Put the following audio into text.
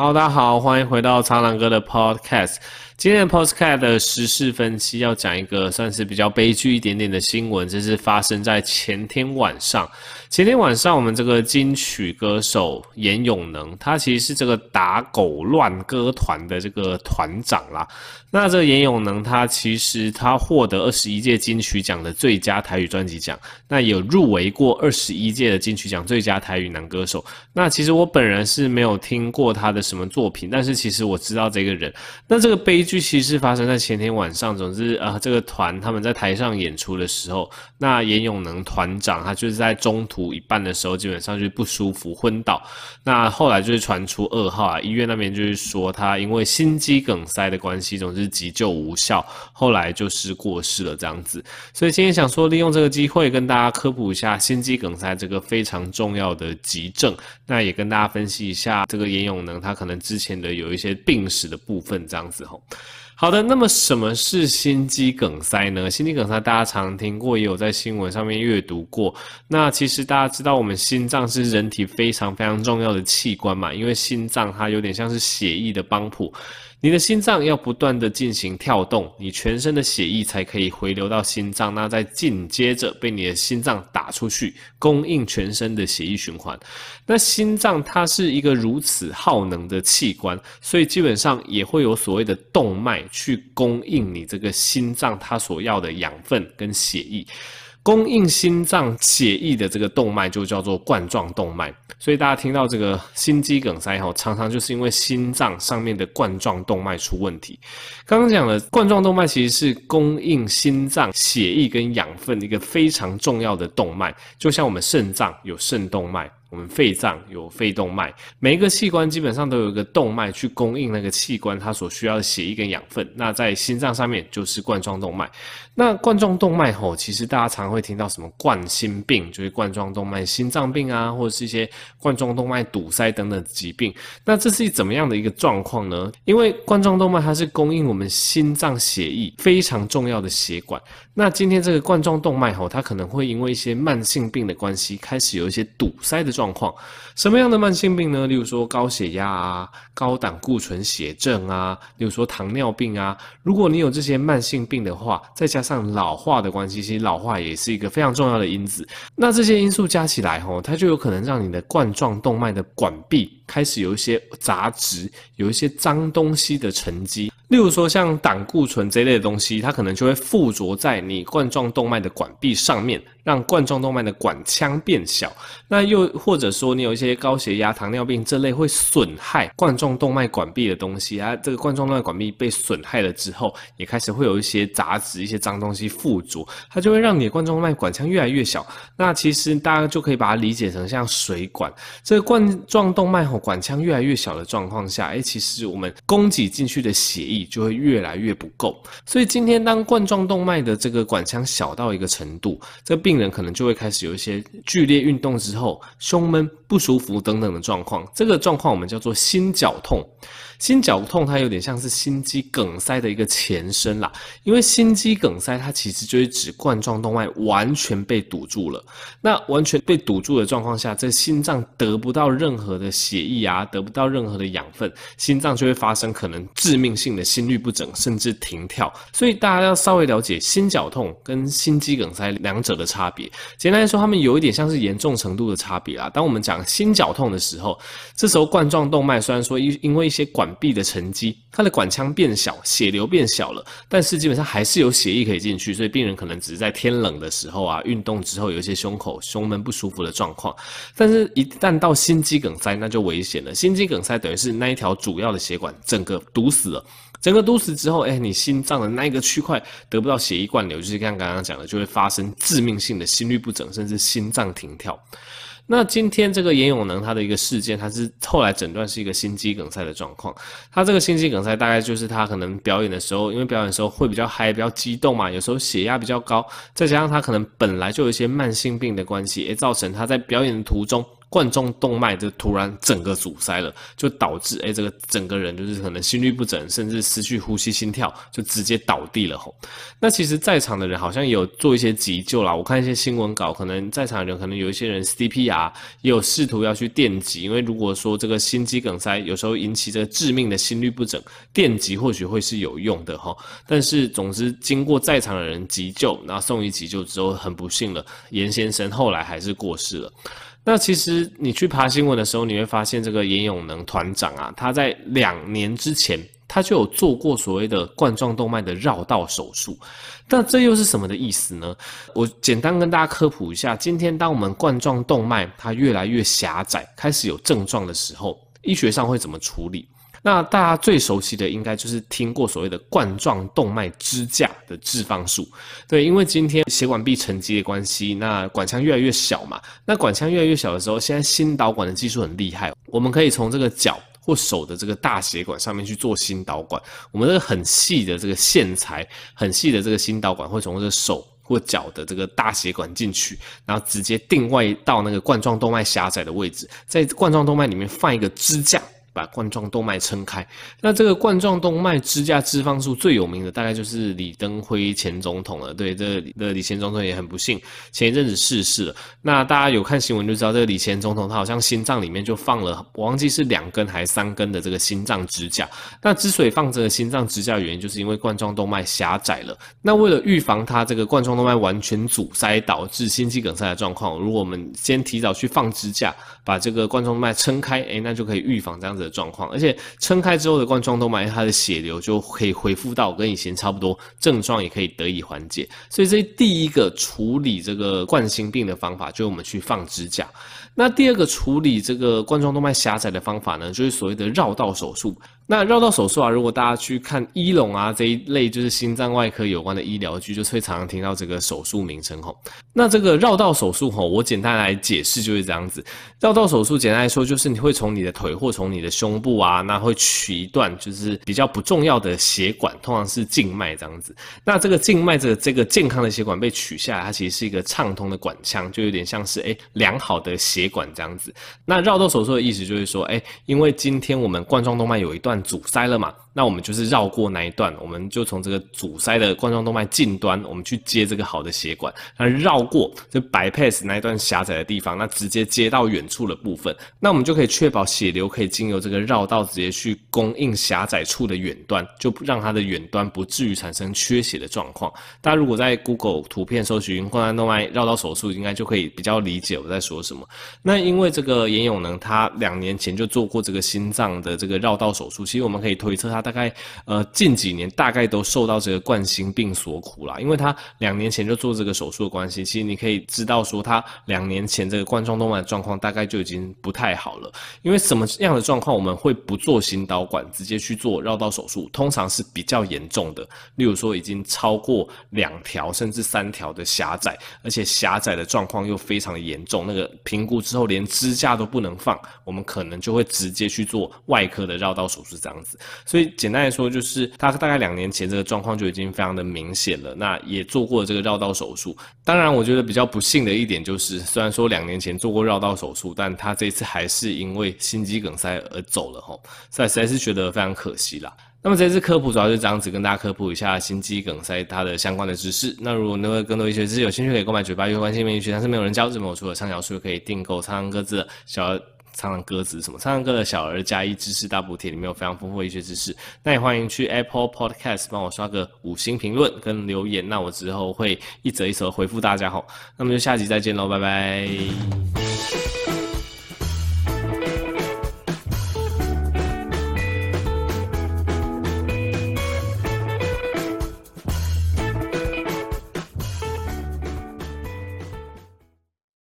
Hello，大家好，欢迎回到苍狼哥的 Podcast。今天的 Podcast 的时事分析要讲一个算是比较悲剧一点点的新闻，这是发生在前天晚上。前天晚上，我们这个金曲歌手严永能，他其实是这个打狗乱歌团的这个团长啦。那这个严永能，他其实他获得二十一届金曲奖的最佳台语专辑奖，那有入围过二十一届的金曲奖最佳台语男歌手。那其实我本人是没有听过他的什么作品，但是其实我知道这个人。那这个悲剧其实发生在前天晚上。总之啊，这个团他们在台上演出的时候，那严永能团长他就是在中途。一半的时候，基本上就是不舒服昏倒。那后来就是传出噩耗啊，医院那边就是说他因为心肌梗塞的关系，总之急救无效，后来就是过世了这样子。所以今天想说，利用这个机会跟大家科普一下心肌梗塞这个非常重要的急症。那也跟大家分析一下这个严永能他可能之前的有一些病史的部分这样子吼。好的，那么什么是心肌梗塞呢？心肌梗塞大家常听过，也有在新闻上面阅读过。那其实大家知道，我们心脏是人体非常非常重要的器官嘛，因为心脏它有点像是血液的帮浦。你的心脏要不断的进行跳动，你全身的血液才可以回流到心脏，那再紧接着被你的心脏打出去，供应全身的血液循环。那心脏它是一个如此耗能的器官，所以基本上也会有所谓的动脉去供应你这个心脏它所要的养分跟血液。供应心脏血液的这个动脉就叫做冠状动脉，所以大家听到这个心肌梗塞后，常常就是因为心脏上面的冠状动脉出问题。刚刚讲了冠状动脉其实是供应心脏血液跟养分的一个非常重要的动脉，就像我们肾脏有肾动脉。我们肺脏有肺动脉，每一个器官基本上都有一个动脉去供应那个器官它所需要的血液跟养分。那在心脏上面就是冠状动脉。那冠状动脉吼，其实大家常会听到什么冠心病，就是冠状动脉心脏病啊，或者是一些冠状动脉堵塞等等疾病。那这是怎么样的一个状况呢？因为冠状动脉它是供应我们心脏血液非常重要的血管。那今天这个冠状动脉吼，它可能会因为一些慢性病的关系，开始有一些堵塞的状况，什么样的慢性病呢？例如说高血压啊、高胆固醇血症啊，例如说糖尿病啊。如果你有这些慢性病的话，再加上老化的关系，其实老化也是一个非常重要的因子。那这些因素加起来，吼，它就有可能让你的冠状动脉的管壁开始有一些杂质，有一些脏东西的沉积。例如说，像胆固醇这类的东西，它可能就会附着在你冠状动脉的管壁上面，让冠状动脉的管腔变小。那又或者说，你有一些高血压、糖尿病这类会损害冠状动脉管壁的东西啊，这个冠状动脉管壁被损害了之后，也开始会有一些杂质、一些脏东西附着，它就会让你的冠状动脉管腔越来越小。那其实大家就可以把它理解成像水管，这个冠状动脉吼管腔越来越小的状况下，哎，其实我们供给进去的血液。就会越来越不够，所以今天当冠状动脉的这个管腔小到一个程度，这个人可能就会开始有一些剧烈运动之后胸闷不舒服等等的状况，这个状况我们叫做心绞痛。心绞痛它有点像是心肌梗塞的一个前身啦，因为心肌梗塞它其实就是指冠状动脉完全被堵住了。那完全被堵住的状况下，这心脏得不到任何的血液啊，得不到任何的养分，心脏就会发生可能致命性的心律不整，甚至停跳。所以大家要稍微了解心绞痛跟心肌梗塞两者的差别。简单来说，他们有一点像是严重程度的差别啦。当我们讲心绞痛的时候，这时候冠状动脉虽然说因因为一些管壁的沉积，它的管腔变小，血流变小了，但是基本上还是有血液可以进去，所以病人可能只是在天冷的时候啊，运动之后有一些胸口胸闷不舒服的状况。但是，一旦到心肌梗塞，那就危险了。心肌梗塞等于是那一条主要的血管整个堵死了，整个堵死之后，哎，你心脏的那一个区块得不到血液灌流，就是像刚刚讲的，就会发生致命性的心律不整，甚至心脏停跳。那今天这个严永能他的一个事件，他是后来诊断是一个心肌梗塞的状况。他这个心肌梗塞大概就是他可能表演的时候，因为表演的时候会比较嗨、比较激动嘛，有时候血压比较高，再加上他可能本来就有一些慢性病的关系，也造成他在表演的途中。冠状动脉就突然整个阻塞了，就导致哎这个整个人就是可能心律不整，甚至失去呼吸心跳，就直接倒地了吼。那其实在场的人好像也有做一些急救啦，我看一些新闻稿，可能在场的人可能有一些人 CPR 也有试图要去电击，因为如果说这个心肌梗塞有时候引起这个致命的心律不整，电击或许会是有用的哈。但是总之经过在场的人急救，然后送医急救之后，很不幸了，严先生后来还是过世了。那其实你去爬新闻的时候，你会发现这个严永能团长啊，他在两年之前他就有做过所谓的冠状动脉的绕道手术。那这又是什么的意思呢？我简单跟大家科普一下，今天当我们冠状动脉它越来越狭窄，开始有症状的时候，医学上会怎么处理？那大家最熟悉的应该就是听过所谓的冠状动脉支架的置放术，对，因为今天血管壁沉积的关系，那管腔越来越小嘛，那管腔越来越小的时候，现在心导管的技术很厉害，我们可以从这个脚或手的这个大血管上面去做心导管，我们这个很细的这个线材，很细的这个心导管会从这个手或脚的这个大血管进去，然后直接定位到那个冠状动脉狭窄的位置，在冠状动脉里面放一个支架。把冠状动脉撑开，那这个冠状动脉支架置放术最有名的大概就是李登辉前总统了。对，这个李前总统也很不幸，前一阵子逝世了。那大家有看新闻就知道，这个李前总统他好像心脏里面就放了，我忘记是两根还是三根的这个心脏支架。那之所以放这个心脏支架的原因，就是因为冠状动脉狭窄了。那为了预防它这个冠状动脉完全阻塞导致心肌梗塞的状况，如果我们先提早去放支架，把这个冠状动脉撑开，诶，那就可以预防这样子状况，而且撑开之后的冠状动脉，它的血流就可以恢复到跟以前差不多，症状也可以得以缓解。所以这第一个处理这个冠心病的方法，就是我们去放支架。那第二个处理这个冠状动脉狭窄的方法呢，就是所谓的绕道手术。那绕道手术啊，如果大家去看医龙啊这一类就是心脏外科有关的医疗剧，就会常常听到这个手术名称吼。那这个绕道手术吼，我简单来解释就是这样子。绕道手术简单来说，就是你会从你的腿或从你的胸部啊，那会取一段就是比较不重要的血管，通常是静脉这样子。那这个静脉这个这个健康的血管被取下来，它其实是一个畅通的管腔，就有点像是诶良好的血管这样子。那绕道手术的意思就是说，诶因为今天我们冠状动脉有一段。阻塞了嘛？那我们就是绕过那一段，我们就从这个阻塞的冠状动脉近端，我们去接这个好的血管，那绕过这 bypass 那一段狭窄的地方，那直接接到远处的部分，那我们就可以确保血流可以经由这个绕道直接去供应狭窄处的远端，就让它的远端不至于产生缺血的状况。大家如果在 Google 图片搜寻冠状动脉绕道手术，应该就可以比较理解我在说什么。那因为这个严永能他两年前就做过这个心脏的这个绕道手术，其实我们可以推测他。大概呃近几年大概都受到这个冠心病所苦啦，因为他两年前就做这个手术的关系，其实你可以知道说他两年前这个冠状动脉状况大概就已经不太好了。因为什么样的状况我们会不做心导管直接去做绕道手术？通常是比较严重的，例如说已经超过两条甚至三条的狭窄，而且狭窄的状况又非常的严重，那个评估之后连支架都不能放，我们可能就会直接去做外科的绕道手术这样子，所以。简单来说，就是他大概两年前这个状况就已经非常的明显了。那也做过这个绕道手术。当然，我觉得比较不幸的一点就是，虽然说两年前做过绕道手术，但他这次还是因为心肌梗塞而走了吼，所以实在是觉得非常可惜啦。那么这次科普主要是这样子，跟大家科普一下心肌梗塞它的相关的知识。那如果那个更多医学知识有兴趣，可以购买嘴巴医学关系面医学，但是没有人教，这么我除了畅销书，可以订购苍蓝鸽子小。唱唱歌子什么？唱唱歌的小儿加一知识大补贴里面有非常丰富的医学知识。那也欢迎去 Apple Podcast 帮我刷个五星评论跟留言，那我之后会一则一则回复大家吼。那么就下集再见喽，拜拜。